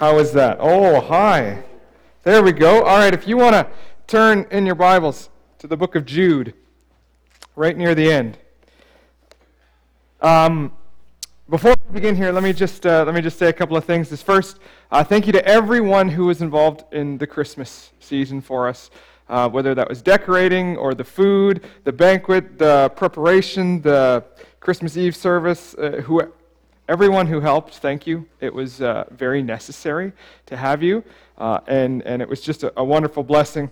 How is that? Oh, hi. There we go. All right, if you want to turn in your Bibles to the book of Jude, right near the end. Um, before we begin here, let me just uh, let me just say a couple of things. This first, uh, thank you to everyone who was involved in the Christmas season for us, uh, whether that was decorating or the food, the banquet, the preparation, the Christmas Eve service. Uh, who, everyone who helped, thank you. It was uh, very necessary to have you, uh, and and it was just a, a wonderful blessing.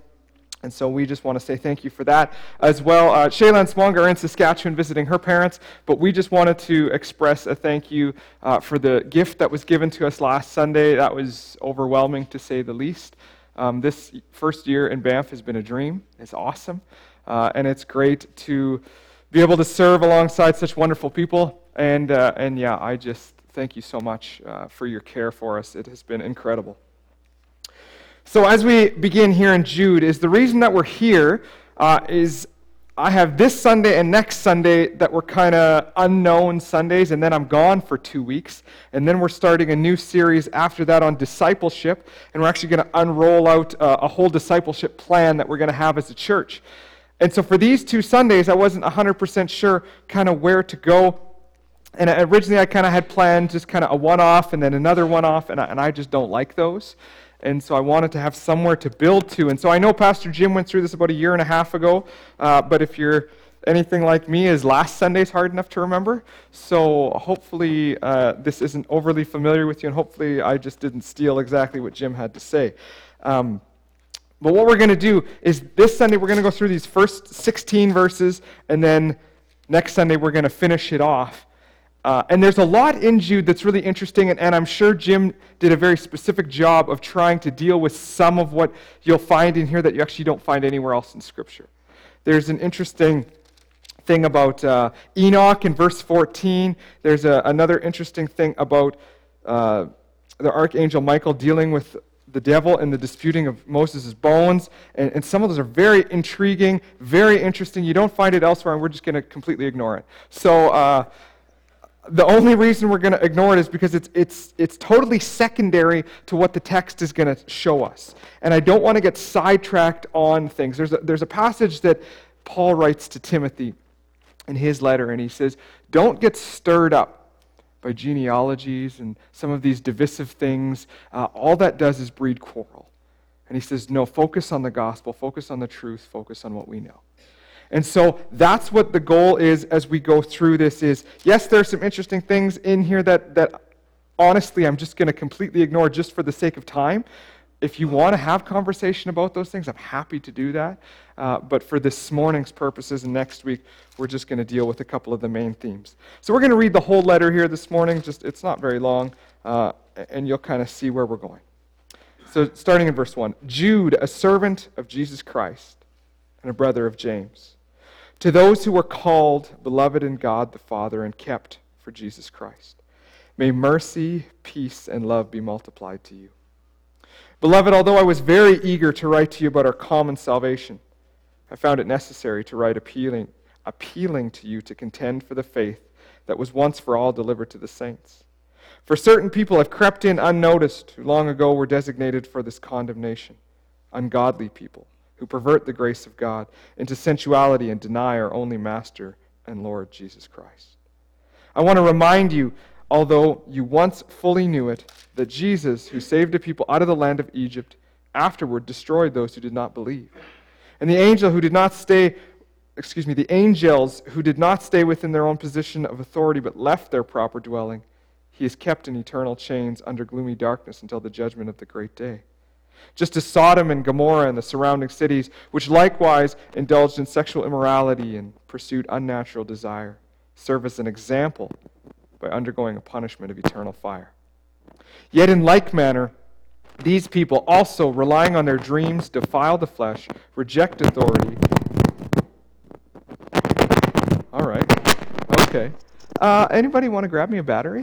And so we just want to say thank you for that as well. Uh, Shaylan Smong are in Saskatchewan visiting her parents, but we just wanted to express a thank you uh, for the gift that was given to us last Sunday. That was overwhelming to say the least. Um, this first year in Banff has been a dream. It's awesome. Uh, and it's great to be able to serve alongside such wonderful people. And, uh, and yeah, I just thank you so much uh, for your care for us. It has been incredible. So, as we begin here in Jude, is the reason that we're here uh, is I have this Sunday and next Sunday that were kind of unknown Sundays, and then I'm gone for two weeks. And then we're starting a new series after that on discipleship, and we're actually going to unroll out uh, a whole discipleship plan that we're going to have as a church. And so, for these two Sundays, I wasn't 100% sure kind of where to go. And originally, I kind of had planned just kind of a one off and then another one off, and I, and I just don't like those. And so I wanted to have somewhere to build to. And so I know Pastor Jim went through this about a year and a half ago, uh, but if you're anything like me, is last Sunday's hard enough to remember. So hopefully uh, this isn't overly familiar with you, and hopefully I just didn't steal exactly what Jim had to say. Um, but what we're going to do is this Sunday we're going to go through these first 16 verses, and then next Sunday we're going to finish it off. Uh, and there's a lot in Jude that's really interesting, and, and, I'm sure Jim did a very specific job of trying to deal with some of what you'll find in here that you actually don't find anywhere else in Scripture. There's an interesting thing about uh, Enoch in verse 14. There's a, another interesting thing about uh, the archangel Michael dealing with the devil and the disputing of Moses' bones. And, and, some of those are very intriguing, very interesting. You don't find it elsewhere, and we're just going to completely ignore it. So, uh, the only reason we're going to ignore it is because it's, it's, it's totally secondary to what the text is going to show us. And I don't want to get sidetracked on things. There's a, there's a passage that Paul writes to Timothy in his letter, and he says, Don't get stirred up by genealogies and some of these divisive things. Uh, all that does is breed quarrel. And he says, No, focus on the gospel, focus on the truth, focus on what we know. And so that's what the goal is as we go through this is yes, there are some interesting things in here that, that honestly I'm just going to completely ignore just for the sake of time. If you want to have conversation about those things, I'm happy to do that. Uh, but for this morning's purposes and next week, we're just going to deal with a couple of the main themes. So we're going to read the whole letter here this morning. Just it's not very long, uh, and you'll kind of see where we're going. So starting in verse one, Jude, a servant of Jesus Christ and a brother of James to those who were called, beloved in God the Father, and kept for Jesus Christ, may mercy, peace, and love be multiplied to you. Beloved, although I was very eager to write to you about our common salvation, I found it necessary to write appealing, appealing to you to contend for the faith that was once for all delivered to the saints. For certain people have crept in unnoticed who long ago were designated for this condemnation, ungodly people who pervert the grace of God into sensuality and deny our only Master and Lord Jesus Christ. I want to remind you, although you once fully knew it, that Jesus, who saved a people out of the land of Egypt, afterward destroyed those who did not believe. And the angel who did not stay, excuse me, the angels who did not stay within their own position of authority but left their proper dwelling, he is kept in eternal chains under gloomy darkness until the judgment of the great day just as Sodom and Gomorrah and the surrounding cities, which likewise indulged in sexual immorality and pursued unnatural desire, serve as an example by undergoing a punishment of eternal fire. Yet, in like manner, these people also, relying on their dreams, defile the flesh, reject authority. All right. Okay. Uh, anybody want to grab me a battery?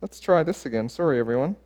Let's try this again. Sorry, everyone.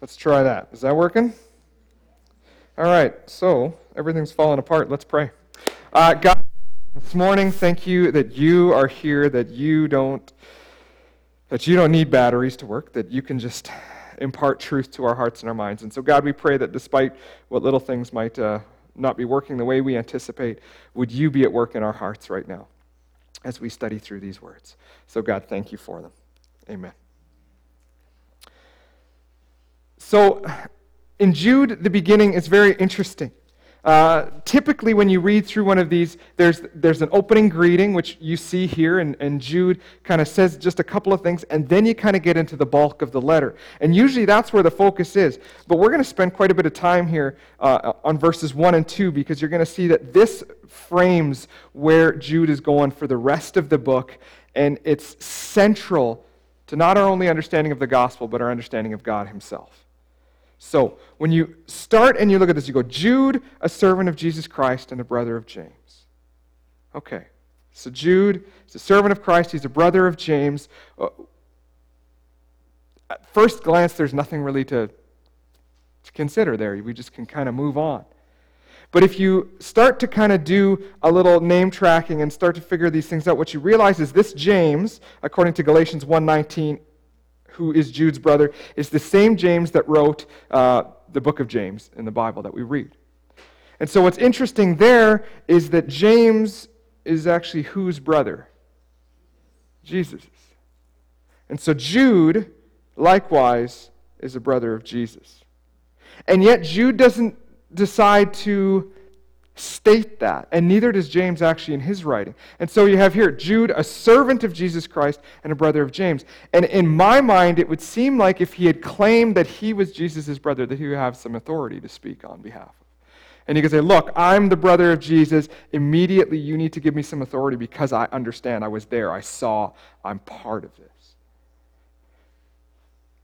Let's try that. Is that working? All right, so everything's falling apart. Let's pray. Uh, God, this morning, thank you that you are here, that you don't that you don't need batteries to work, that you can just impart truth to our hearts and our minds. And so, God, we pray that despite what little things might uh, not be working the way we anticipate, would you be at work in our hearts right now as we study through these words? So, God, thank you for them. Amen. So, in Jude, the beginning is very interesting. Uh, typically, when you read through one of these, there's, there's an opening greeting, which you see here, and, and Jude kind of says just a couple of things, and then you kind of get into the bulk of the letter. And usually that's where the focus is. But we're going to spend quite a bit of time here uh, on verses 1 and 2 because you're going to see that this frames where Jude is going for the rest of the book, and it's central to not our only understanding of the gospel, but our understanding of God Himself. So, when you start and you look at this, you go, Jude, a servant of Jesus Christ and a brother of James. Okay. So, Jude is a servant of Christ, he's a brother of James. Uh, at first glance, there's nothing really to, to consider there. We just can kind of move on. But if you start to kind of do a little name tracking and start to figure these things out, what you realize is this James, according to Galatians 1:19, who is Jude's brother, is the same James that wrote uh, the book of James in the Bible that we read. And so what's interesting there is that James is actually whose brother? Jesus. And so Jude, likewise, is a brother of Jesus. And yet Jude doesn't decide to state that, and neither does James actually in his writing. And so you have here Jude, a servant of Jesus Christ and a brother of James. And in my mind, it would seem like if he had claimed that he was Jesus' brother, that he would have some authority to speak on behalf of. And he could say, Look, I'm the brother of Jesus. Immediately, you need to give me some authority because I understand. I was there. I saw. I'm part of this.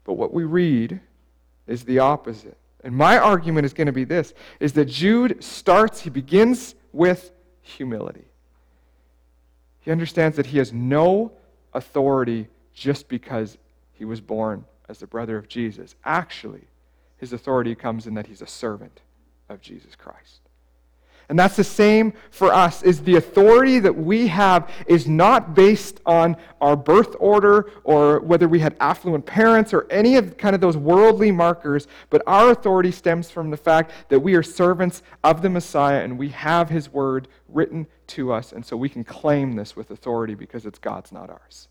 But what we read is the opposite. And my argument is going to be this is that Jude starts, he begins with humility. He understands that he has no authority just because he was born as the brother of Jesus. Actually, his authority comes in that he's a servant of Jesus Christ. And that's the same for us is the authority that we have is not based on our birth order or whether we had affluent parents or any of kind of those worldly markers, but our authority stems from the fact that we are servants of the Messiah and we have his word written to us and so we can claim this with authority because it's God's not ours.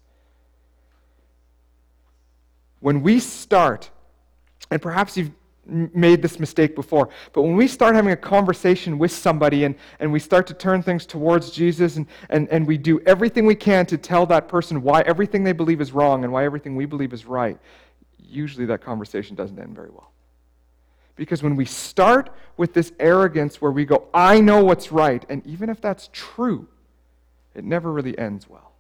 When we start and perhaps you've made this mistake before. But when we start having a conversation with somebody and, and we start to turn things towards Jesus and, and, and we do everything we can to tell that person why everything they believe is wrong and why everything we believe is right, usually that conversation doesn't end very well. Because when we start with this arrogance where we go, I know what's right, and even if that's true, it never really ends well.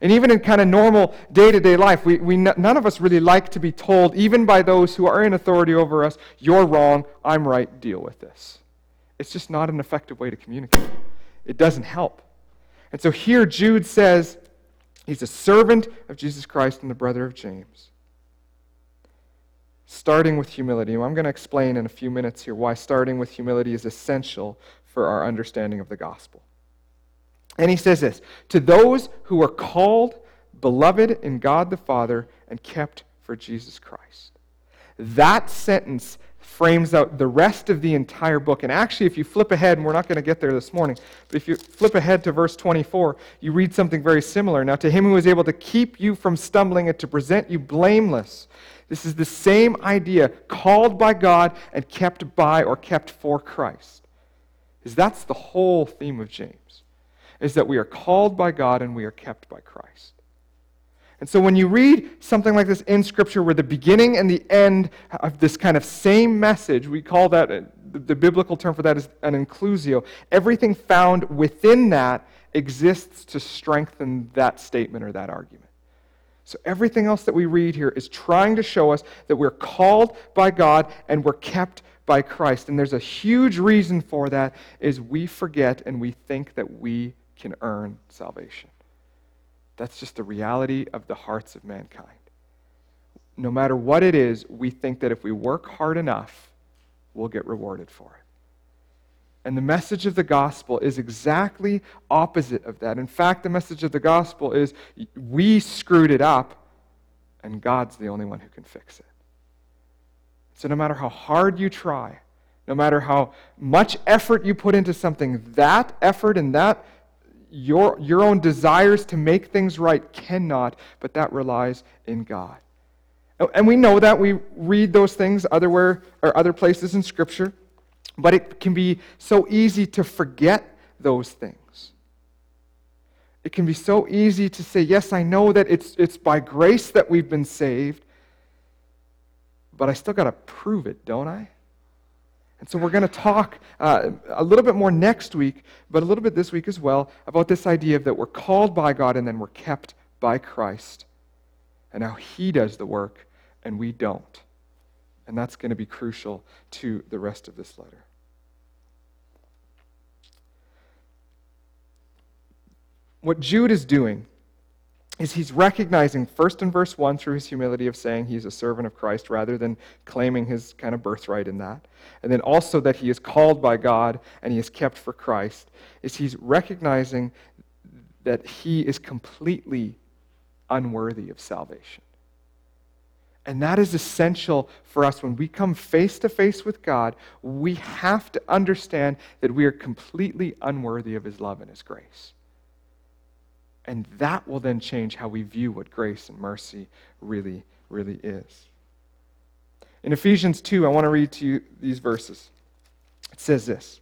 And even in kind of normal day to day life, we, we, none of us really like to be told, even by those who are in authority over us, you're wrong, I'm right, deal with this. It's just not an effective way to communicate. It doesn't help. And so here Jude says he's a servant of Jesus Christ and the brother of James. Starting with humility. I'm going to explain in a few minutes here why starting with humility is essential for our understanding of the gospel. And he says this To those who are called, beloved in God the Father, and kept for Jesus Christ. That sentence frames out the rest of the entire book. And actually, if you flip ahead, and we're not going to get there this morning, but if you flip ahead to verse 24, you read something very similar. Now, to him who is able to keep you from stumbling and to present you blameless. This is the same idea, called by God and kept by or kept for Christ. Is that's the whole theme of James is that we are called by God and we are kept by Christ. And so when you read something like this in Scripture, where the beginning and the end of this kind of same message, we call that, uh, the biblical term for that is an inclusio, everything found within that exists to strengthen that statement or that argument. So everything else that we read here is trying to show us that we're called by God and we're kept by Christ. And there's a huge reason for that is we forget and we think that we can earn salvation. That's just the reality of the hearts of mankind. no matter what it is, we think that if we work hard enough, we'll get rewarded for it. And the message of the gospel is exactly opposite of that. In fact, the message of the gospel is we screwed it up, and God's the only one who can fix it. So no matter how hard you try, no matter how much effort you put into something, that effort and that your, your own desires to make things right cannot, but that relies in God. And we know that. We read those things otherwhere or other places in Scripture. But it can be so easy to forget those things. It can be so easy to say, Yes, I know that it's, it's by grace that we've been saved, but I still got to prove it, don't I? And so we're going to talk uh, a little bit more next week, but a little bit this week as well, about this idea that we're called by God and then we're kept by Christ. And how He does the work and we don't. And that's going to be crucial to the rest of this letter. What Jude is doing is he's recognizing, first in verse 1, through his humility of saying he's a servant of Christ rather than claiming his kind of birthright in that. And then also that he is called by God and he is kept for Christ, is he's recognizing that he is completely unworthy of salvation. And that is essential for us when we come face to face with God. We have to understand that we are completely unworthy of His love and His grace. And that will then change how we view what grace and mercy really, really is. In Ephesians 2, I want to read to you these verses. It says this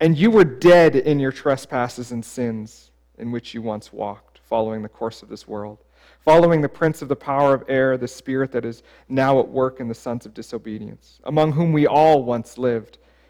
And you were dead in your trespasses and sins in which you once walked, following the course of this world following the prince of the power of air, the spirit that is now at work in the sons of disobedience, among whom we all once lived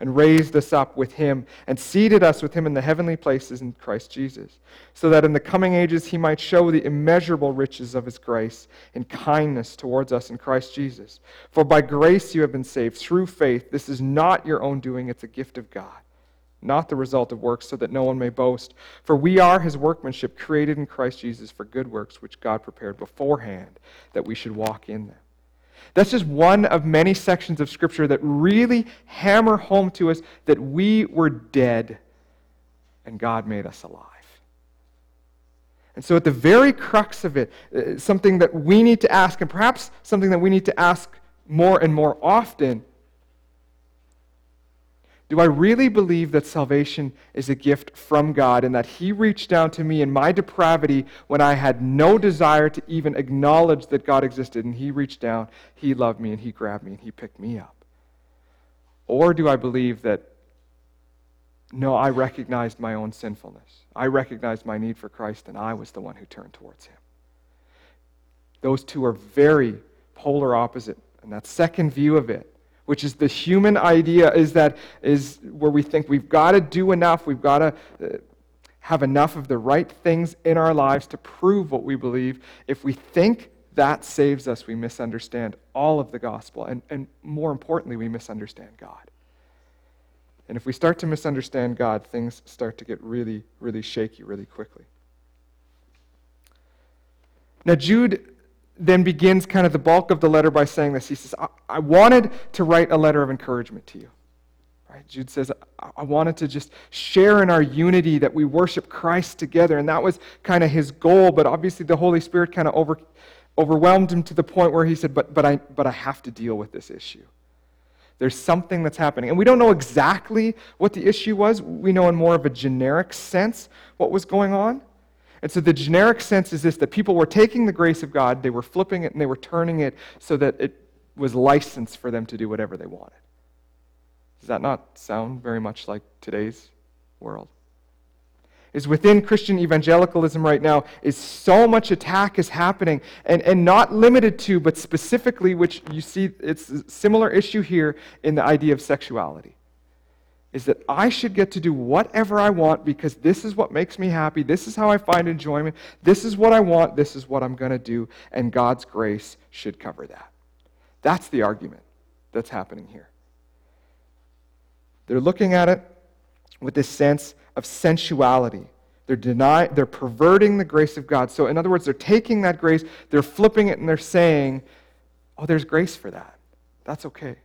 and raised us up with him and seated us with him in the heavenly places in Christ Jesus, so that in the coming ages he might show the immeasurable riches of his grace and kindness towards us in Christ Jesus. For by grace you have been saved through faith. This is not your own doing, it's a gift of God, not the result of works, so that no one may boast. For we are his workmanship, created in Christ Jesus for good works, which God prepared beforehand that we should walk in them. That's just one of many sections of Scripture that really hammer home to us that we were dead and God made us alive. And so, at the very crux of it, uh, something that we need to ask, and perhaps something that we need to ask more and more often do I really believe that salvation is a gift from God and that He reached down to me in my depravity when I had no desire to even acknowledge that God existed? And He reached down, He loved me, and He grabbed me, and He picked me up? Or do I believe that, no, I recognized my own sinfulness? I recognized my need for Christ, and I was the one who turned towards Him. Those two are very polar opposite. And that second view of it which is the human idea is that is where we think we've got to do enough we've got to uh, have enough of the right things in our lives to prove what we believe. If we think that saves us we misunderstand all of the gospel and, and more importantly we misunderstand god. And if we start to misunderstand god things start to get really really shaky really quickly. Now jude then begins kind of the bulk of the letter by saying this. He says, I, I wanted to write a letter of encouragement to you. Right? Jude says, I, I wanted to just share in our unity that we worship Christ together. And that was kind of his goal, but obviously the Holy Spirit kind of over, overwhelmed him to the point where he said, but, but, I, but I have to deal with this issue. There's something that's happening. And we don't know exactly what the issue was. We know in more of a generic sense what was going on. And so the generic sense is this that people were taking the grace of God, they were flipping it, and they were turning it so that it was licensed for them to do whatever they wanted. Does that not sound very much like today's world? Is within Christian evangelicalism right now is so much attack is happening, and, and not limited to, but specifically, which you see, it's a similar issue here in the idea of sexuality is that I should get to do whatever I want because this is what makes me happy. This is how I find enjoyment. This is what I want. This is what I'm going to do. And God's grace should cover that. That's the argument that's happening here. They're looking at it with this sense of sensuality. They're, deny, they're perverting the grace of God. So, in other words, they're taking that grace, they're flipping it, and they're saying, oh, there's grace for that. That's okay.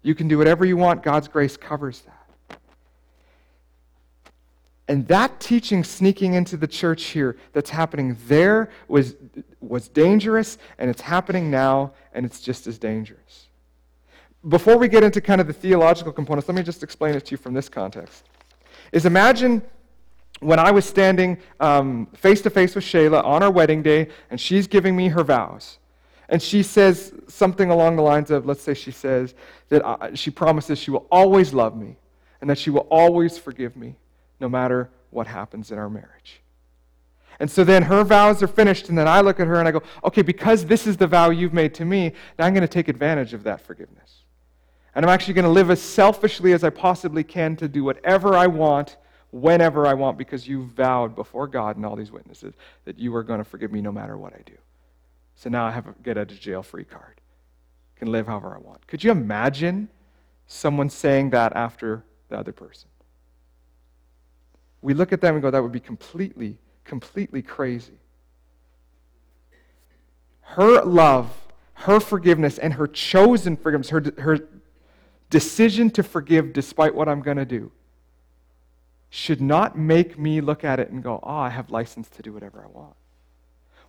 You can do whatever you want, God's grace covers that. And that teaching sneaking into the church here that's happening there was, was dangerous, and it's happening now, and it's just as dangerous. Before we get into kind of the theological components, let me just explain it to you from this context. Is imagine when I was standing face to face with Shayla on our wedding day, and she's giving me her vows. And she says something along the lines of, let's say she says that I, she promises she will always love me and that she will always forgive me no matter what happens in our marriage. And so then her vows are finished, and then I look at her and I go, okay, because this is the vow you've made to me, now I'm going to take advantage of that forgiveness. And I'm actually going to live as selfishly as I possibly can to do whatever I want, whenever I want, because you vowed before God and all these witnesses that you are going to forgive me no matter what I do. So now I have a get out of jail free card. Can live however I want. Could you imagine someone saying that after the other person? We look at them and go, that would be completely, completely crazy. Her love, her forgiveness, and her chosen forgiveness, her, her decision to forgive despite what I'm going to do, should not make me look at it and go, oh, I have license to do whatever I want.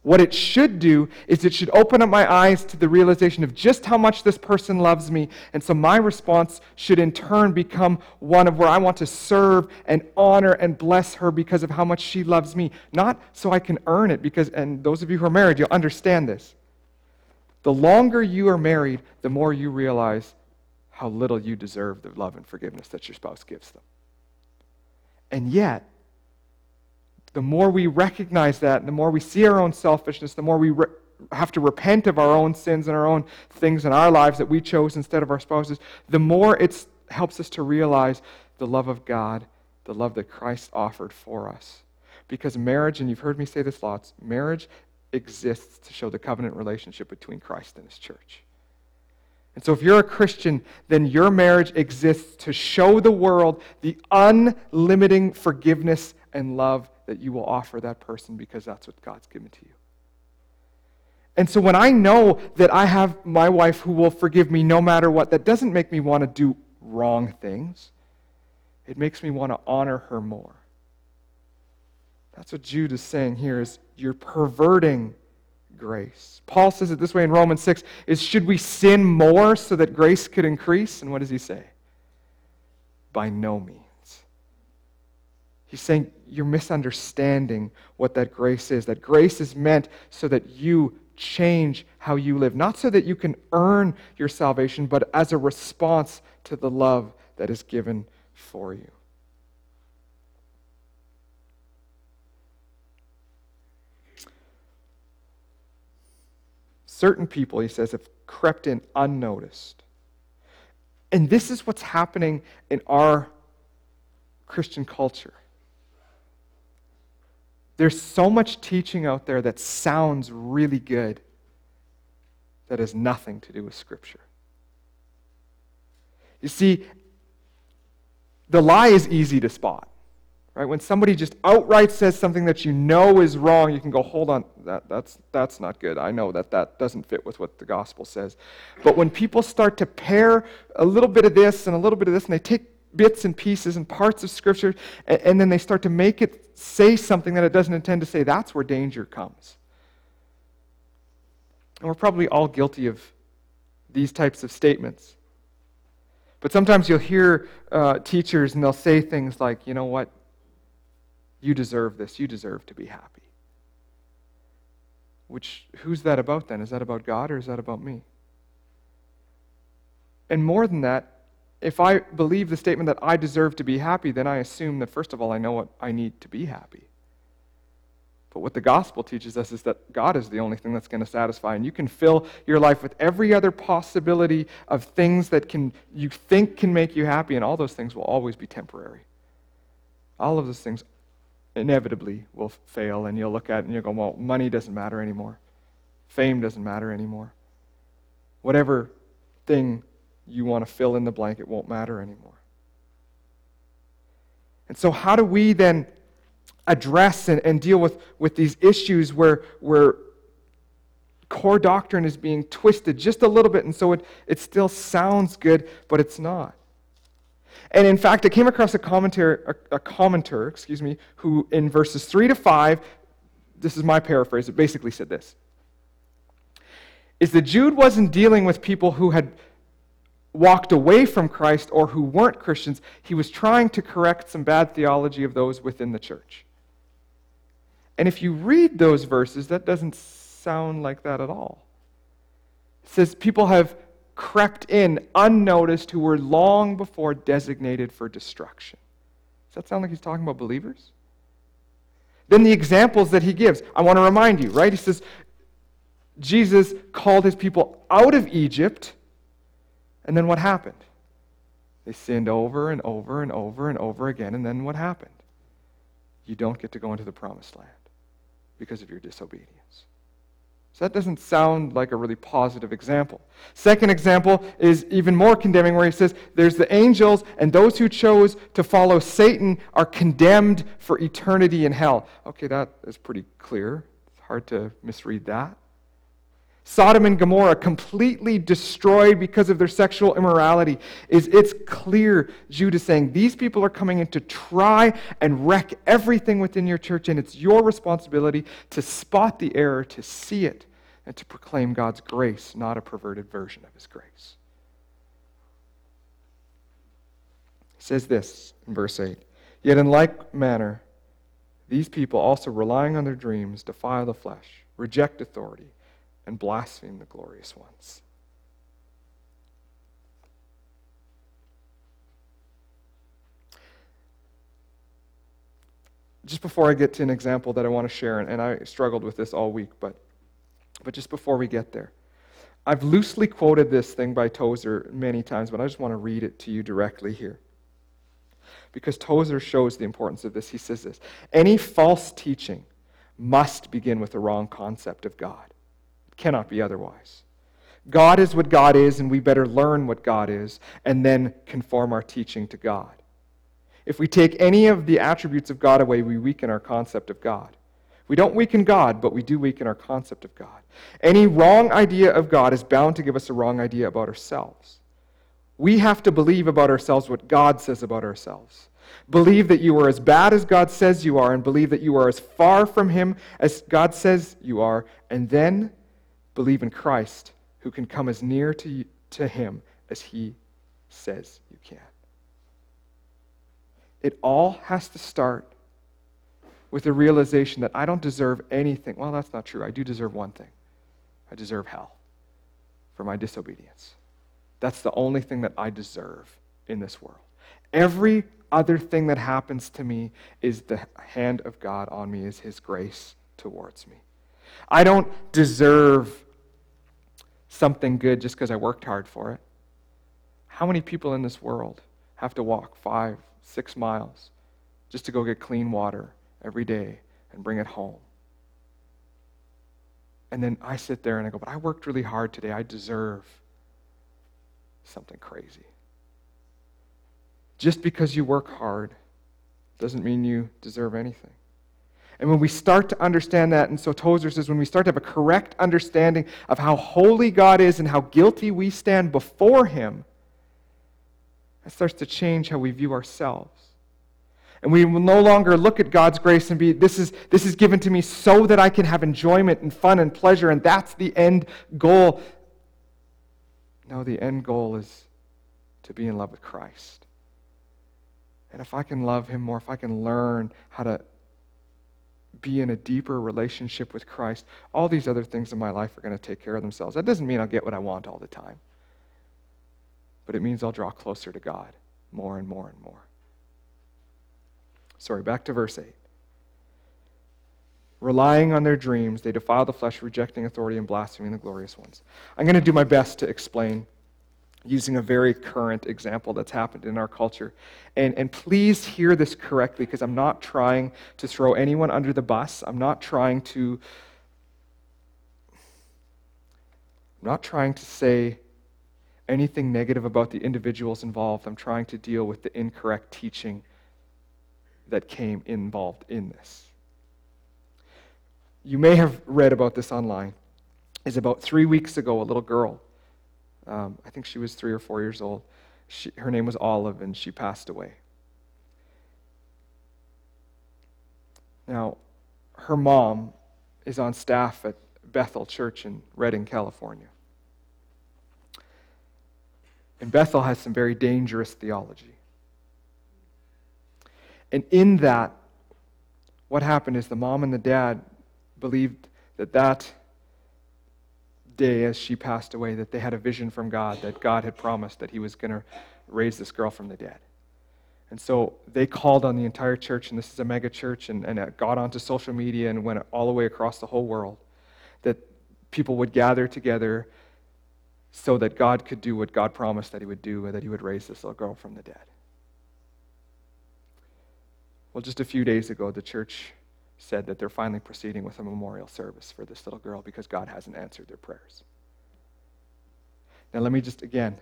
What it should do is it should open up my eyes to the realization of just how much this person loves me. And so my response should in turn become one of where I want to serve and honor and bless her because of how much she loves me. Not so I can earn it, because, and those of you who are married, you'll understand this. The longer you are married, the more you realize how little you deserve the love and forgiveness that your spouse gives them. And yet, the more we recognize that, the more we see our own selfishness, the more we re- have to repent of our own sins and our own things in our lives that we chose instead of our spouses, the more it helps us to realize the love of God, the love that Christ offered for us. Because marriage, and you've heard me say this lots, marriage exists to show the covenant relationship between Christ and his church. And so, if you're a Christian, then your marriage exists to show the world the unlimiting forgiveness and love that you will offer that person because that's what God's given to you. And so when I know that I have my wife who will forgive me no matter what, that doesn't make me want to do wrong things. It makes me want to honor her more. That's what Jude is saying here is you're perverting grace. Paul says it this way in Romans 6 is should we sin more so that grace could increase? And what does he say? By no means. He's saying you're misunderstanding what that grace is. That grace is meant so that you change how you live, not so that you can earn your salvation, but as a response to the love that is given for you. Certain people, he says, have crept in unnoticed. And this is what's happening in our Christian culture. There's so much teaching out there that sounds really good that has nothing to do with Scripture. You see, the lie is easy to spot. Right? When somebody just outright says something that you know is wrong, you can go, hold on, that, that's, that's not good. I know that that doesn't fit with what the gospel says. But when people start to pair a little bit of this and a little bit of this, and they take bits and pieces and parts of Scripture, and, and then they start to make it say something that it doesn't intend to say. That's where danger comes. And we're probably all guilty of these types of statements. But sometimes you'll hear uh, teachers and they'll say things like, you know what? You deserve this. You deserve to be happy. Which, who's that about then? Is that about God or is that about me? And more than that, if I believe the statement that I deserve to be happy, then I assume that, first of all, I know what I need to be happy. But what the gospel teaches us is that God is the only thing that's going to satisfy. And you can fill your life with every other possibility of things that can, you think can make you happy, and all those things will always be temporary. All of those things inevitably will fail, and you'll look at it and you'll go, well, money doesn't matter anymore. Fame doesn't matter anymore. Whatever thing you want to fill in the blank, it won't matter anymore. And so, how do we then address and, and deal with, with these issues where, where core doctrine is being twisted just a little bit, and so it, it still sounds good, but it's not? And in fact, I came across a commentator, a, a commenter, excuse me, who in verses 3 to 5, this is my paraphrase, it basically said this. Is that Jude wasn't dealing with people who had walked away from Christ or who weren't Christians. He was trying to correct some bad theology of those within the church. And if you read those verses, that doesn't sound like that at all. It says people have crept in unnoticed who were long before designated for destruction. Does that sound like he's talking about believers? Then the examples that he gives, I want to remind you, right? He says, Jesus called his people out of Egypt, and then what happened? They sinned over and over and over and over again, and then what happened? You don't get to go into the promised land because of your disobedience. So that doesn't sound like a really positive example. Second example is even more condemning, where he says, There's the angels, and those who chose to follow Satan are condemned for eternity in hell. Okay, that is pretty clear. It's hard to misread that. Sodom and Gomorrah completely destroyed because of their sexual immorality. Is it's clear Jude is saying these people are coming in to try and wreck everything within your church, and it's your responsibility to spot the error, to see it, and to proclaim God's grace, not a perverted version of his grace. He says this in verse 8 Yet in like manner, these people also relying on their dreams defile the flesh, reject authority and blaspheme the glorious ones. Just before I get to an example that I want to share, and I struggled with this all week, but, but just before we get there, I've loosely quoted this thing by Tozer many times, but I just want to read it to you directly here. Because Tozer shows the importance of this. He says this Any false teaching must begin with the wrong concept of God cannot be otherwise. God is what God is, and we better learn what God is and then conform our teaching to God. If we take any of the attributes of God away, we weaken our concept of God. We don't weaken God, but we do weaken our concept of God. Any wrong idea of God is bound to give us a wrong idea about ourselves. We have to believe about ourselves what God says about ourselves. Believe that you are as bad as God says you are, and believe that you are as far from Him as God says you are, and then Believe in Christ, who can come as near to, to him as he says you can. It all has to start with the realization that I don't deserve anything. Well, that's not true. I do deserve one thing I deserve hell for my disobedience. That's the only thing that I deserve in this world. Every other thing that happens to me is the hand of God on me, is His grace towards me. I don't deserve something good just because I worked hard for it. How many people in this world have to walk five, six miles just to go get clean water every day and bring it home? And then I sit there and I go, but I worked really hard today. I deserve something crazy. Just because you work hard doesn't mean you deserve anything. And when we start to understand that, and so Tozer says, when we start to have a correct understanding of how holy God is and how guilty we stand before Him, that starts to change how we view ourselves. And we will no longer look at God's grace and be, this is, this is given to me so that I can have enjoyment and fun and pleasure, and that's the end goal. No, the end goal is to be in love with Christ. And if I can love Him more, if I can learn how to be in a deeper relationship with Christ, all these other things in my life are going to take care of themselves. That doesn't mean I'll get what I want all the time, but it means I'll draw closer to God more and more and more. Sorry, back to verse 8. Relying on their dreams, they defile the flesh, rejecting authority and blaspheming the glorious ones. I'm going to do my best to explain using a very current example that's happened in our culture. And, and please hear this correctly because I'm not trying to throw anyone under the bus. I'm not trying to I'm not trying to say anything negative about the individuals involved. I'm trying to deal with the incorrect teaching that came involved in this. You may have read about this online. Is about three weeks ago, a little girl um, I think she was three or four years old. She, her name was Olive, and she passed away. Now, her mom is on staff at Bethel Church in Redding, California. And Bethel has some very dangerous theology. And in that, what happened is the mom and the dad believed that that day as she passed away that they had a vision from God, that God had promised that He was going to raise this girl from the dead. And so they called on the entire church, and this is a mega church, and, and it got onto social media and went all the way across the whole world that people would gather together so that God could do what God promised that He would do, and that He would raise this little girl from the dead. Well, just a few days ago, the church said that they're finally proceeding with a memorial service for this little girl because God hasn't answered their prayers. Now, let me just again,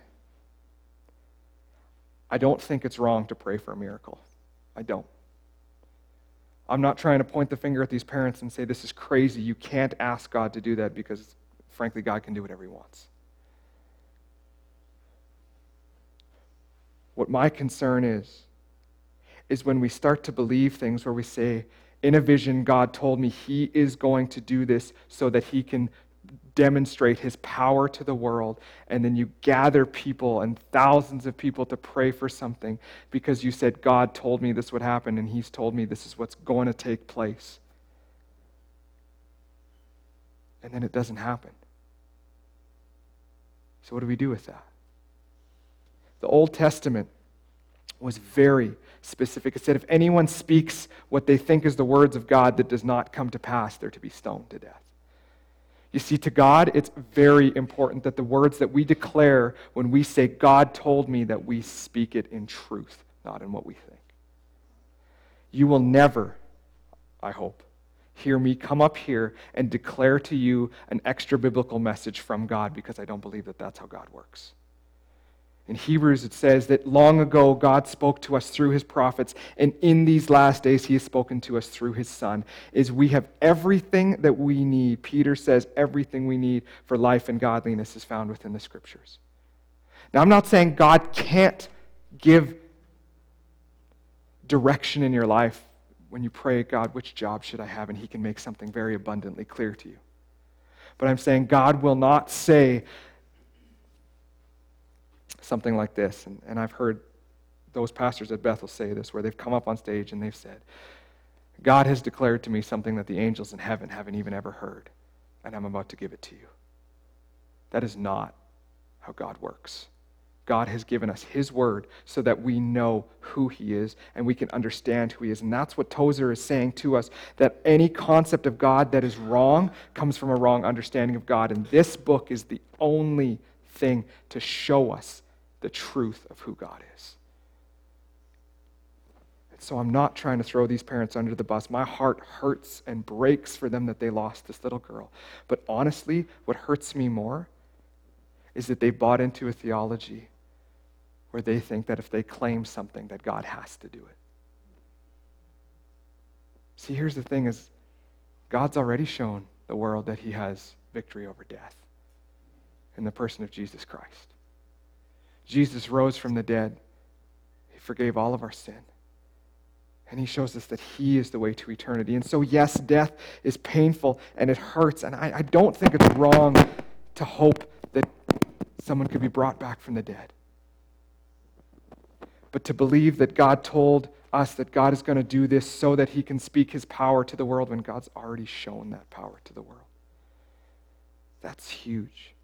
I don't think it's wrong to pray for a miracle. I don't. I'm not trying to point the finger at these parents and say, this is crazy. You can't ask God to do that because, frankly, God can do whatever He wants. What my concern is, is when we start to believe things where we say, in a vision, God told me He is going to do this so that He can demonstrate His power to the world. And then you gather people and thousands of people to pray for something because you said, God told me this would happen and He's told me this is what's going to take place. And then it doesn't happen. So, what do we do with that? The Old Testament was very specific. It said, if anyone speaks what they think is the words of God that does not come to pass, they're to be stoned to death. You see, to God, it's very important that the words that we declare when we say, God told me, that we speak it in truth, not in what we think. You will never, I hope, hear me come up here and declare to you an extra biblical message from God because I don't believe that that's how God works. In Hebrews, it says that long ago God spoke to us through his prophets, and in these last days he has spoken to us through his Son. Is we have everything that we need. Peter says everything we need for life and godliness is found within the scriptures. Now, I'm not saying God can't give direction in your life when you pray, God, which job should I have? And he can make something very abundantly clear to you. But I'm saying God will not say, something like this. And, and I've heard those pastors at Bethel say this, where they've come up on stage and they've said, God has declared to me something that the angels in heaven haven't even ever heard, and I'm about to give it to you. That is not how God works. God has given us His word so that we know who He is and we can understand who He is. And that's what Tozer is saying to us that any concept of God that is wrong comes from a wrong understanding of God. And this book is the only thing to show us the truth of who God is. And so I'm not trying to throw these parents under the bus. My heart hurts and breaks for them that they lost this little girl. But honestly, what hurts me more is that they bought into a theology where they think that if they claim something that God has to do it. See, here's the thing is God's already shown the world that he has victory over death in the person of Jesus Christ. Jesus rose from the dead. He forgave all of our sin. And he shows us that he is the way to eternity. And so, yes, death is painful and it hurts. And I, I don't think it's wrong to hope that someone could be brought back from the dead. But to believe that God told us that God is going to do this so that he can speak his power to the world when God's already shown that power to the world. That's huge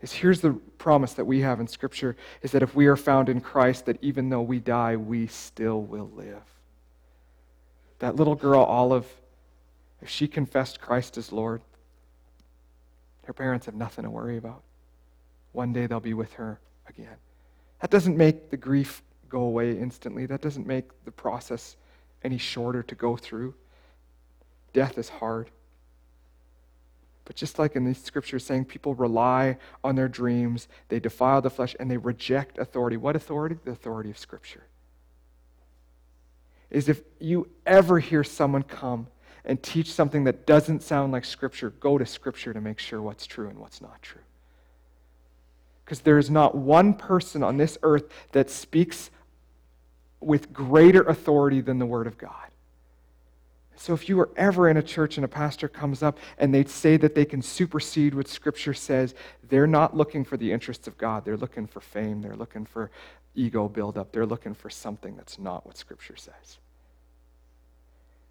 is here's the promise that we have in Scripture is that if we are found in Christ, that even though we die, we still will live. That little girl, Olive, if she confessed Christ as Lord, her parents have nothing to worry about. One day they'll be with her again. That doesn't make the grief go away instantly. That doesn't make the process any shorter to go through. Death is hard. But just like in the scriptures saying people rely on their dreams, they defile the flesh, and they reject authority. What authority? The authority of Scripture. Is if you ever hear someone come and teach something that doesn't sound like Scripture, go to Scripture to make sure what's true and what's not true. Because there is not one person on this earth that speaks with greater authority than the Word of God. So if you were ever in a church and a pastor comes up and they say that they can supersede what Scripture says, they're not looking for the interests of God. They're looking for fame. They're looking for ego buildup. They're looking for something that's not what Scripture says.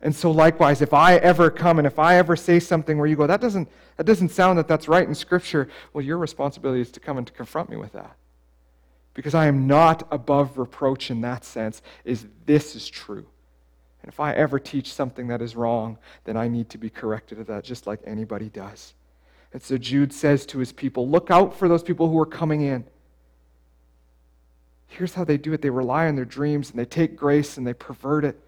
And so, likewise, if I ever come and if I ever say something where you go, that doesn't, that doesn't sound that that's right in Scripture, well, your responsibility is to come and to confront me with that. Because I am not above reproach in that sense, is this is true. And if I ever teach something that is wrong, then I need to be corrected of that, just like anybody does. And so Jude says to his people, look out for those people who are coming in. Here's how they do it they rely on their dreams and they take grace and they pervert it.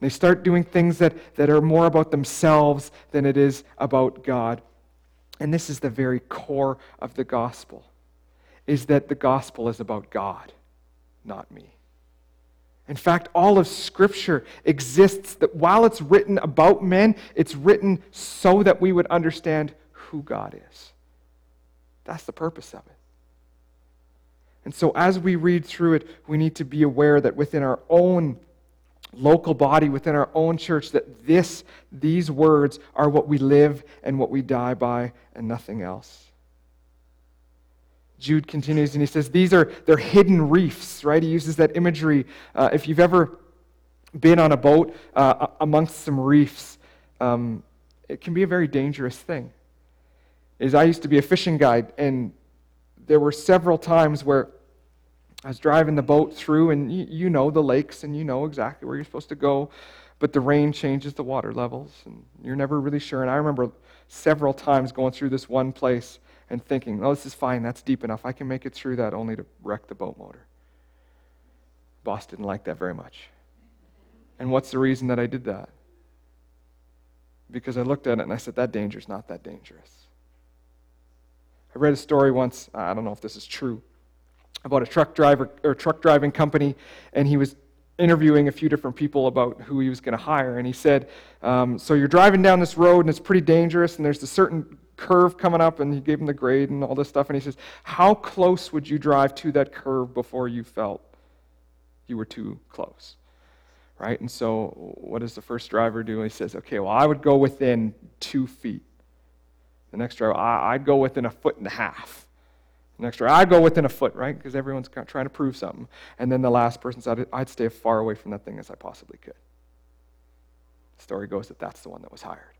They start doing things that, that are more about themselves than it is about God. And this is the very core of the gospel, is that the gospel is about God, not me. In fact, all of Scripture exists that while it's written about men, it's written so that we would understand who God is. That's the purpose of it. And so, as we read through it, we need to be aware that within our own local body within our own church that this these words are what we live and what we die by and nothing else jude continues and he says these are they're hidden reefs right? He uses that imagery. Uh, if you've ever been on a boat uh, amongst some reefs um, it can be a very dangerous thing. Is i used to be a fishing guide and there were several times where I was driving the boat through, and you, you, know the lakes, and you know exactly where you're supposed to go, but the rain changes the water levels, and you're never really sure. And I remember several times going through this one place and thinking, oh, this is fine, that's deep enough. I can make it through that only to wreck the boat motor. Boss didn't like that very much. And what's the reason that I did that? Because I looked at it and I said, that danger's not that dangerous. I read a story once, I don't know if this is true about a truck driver or truck driving company, and he was interviewing a few different people about who he was going to hire. And he said, um, "So you're driving down this road, and it's pretty dangerous, and there's a certain curve coming up." And he gave him the grade and all this stuff. And he says, "How close would you drive to that curve before you felt you were too close?" Right? And so, what does the first driver do? He says, "Okay, well, I would go within two feet." The next driver, I'd go within a foot and a half. The Next driver, I'd go within a foot, right? Because everyone's trying to prove something. And then the last person said, I'd stay as far away from that thing as I possibly could. The story goes that that's the one that was hired.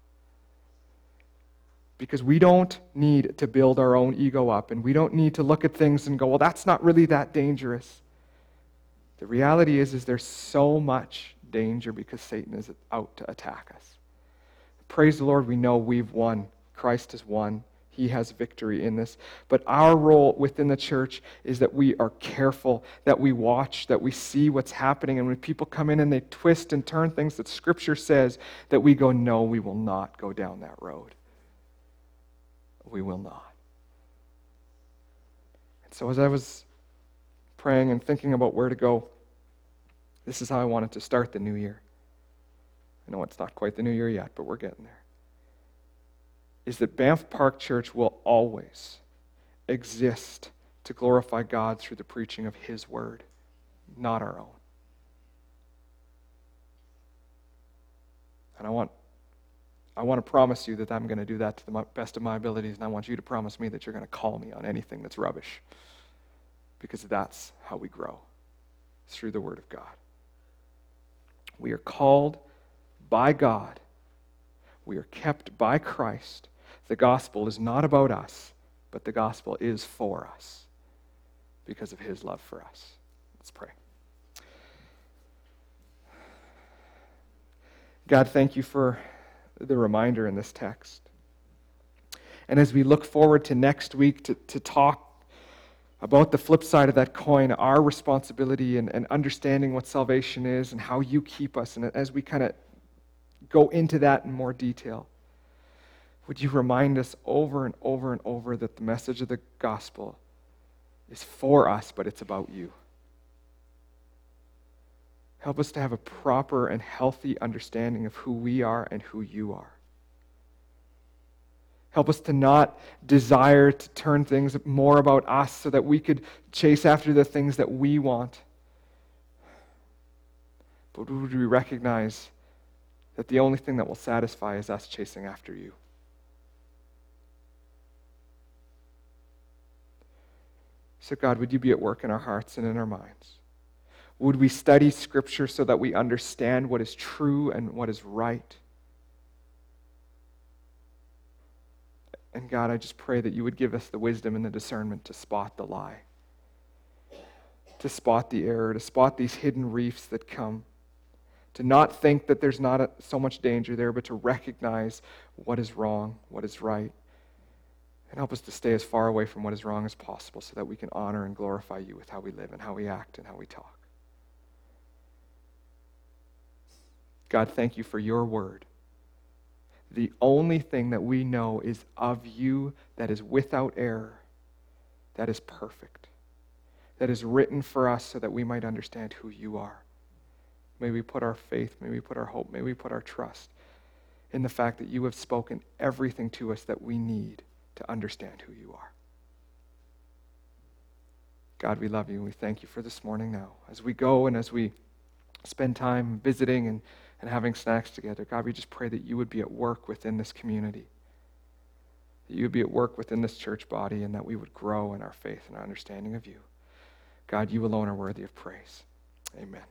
Because we don't need to build our own ego up, and we don't need to look at things and go, well, that's not really that dangerous. The reality is, is there's so much danger because Satan is out to attack us. Praise the Lord, we know we've won. Christ has won. He has victory in this. But our role within the church is that we are careful, that we watch, that we see what's happening. And when people come in and they twist and turn things that Scripture says, that we go, no, we will not go down that road. We will not. And so as I was praying and thinking about where to go, this is how I wanted to start the new year. I know it's not quite the new year yet, but we're getting there is that Banff Park Church will always exist to glorify God through the preaching of His Word, not our own. And I want, I want to promise you that I'm going to do that to the best of my abilities, and I want you to promise me that you're going to call me on anything that's rubbish. Because that's how we grow through the Word of God. We are called by God, we are kept by Christ the gospel is not about us, but the gospel is for us because of his love for us. Let's pray. God, thank you for the reminder in this text. And as we look forward to next week to, to talk about the flip side of that coin, our responsibility and, and understanding what salvation is and how you keep us, and as we kind of go into that in more detail, would you remind us over and over and over that the message of the gospel is for us, but it's about you? Help us to have a proper and healthy understanding of who we are and who you are. Help us to not desire to turn things more about us so that we could chase after the things that we want. But would we recognize that the only thing that will satisfy is us chasing after you? So, God, would you be at work in our hearts and in our minds? Would we study Scripture so that we understand what is true and what is right? And God, I just pray that you would give us the wisdom and the discernment to spot the lie, to spot the error, to spot these hidden reefs that come, to not think that there's not a, so much danger there, but to recognize what is wrong, what is right, and help us to stay as far away from what is wrong as possible so that we can honor and glorify you with how we live and how we act and how we talk. God, thank you for your word the only thing that we know is of you that is without error, that is perfect, that is written for us so that we might understand who you are. May we put our faith, may we put our hope, may we put our trust in the fact that you have spoken everything to us that we need to understand who you are. God, we love you and we thank you for this morning now. As we go and as we spend time visiting and and having snacks together. God, we just pray that you would be at work within this community, that you would be at work within this church body, and that we would grow in our faith and our understanding of you. God, you alone are worthy of praise. Amen.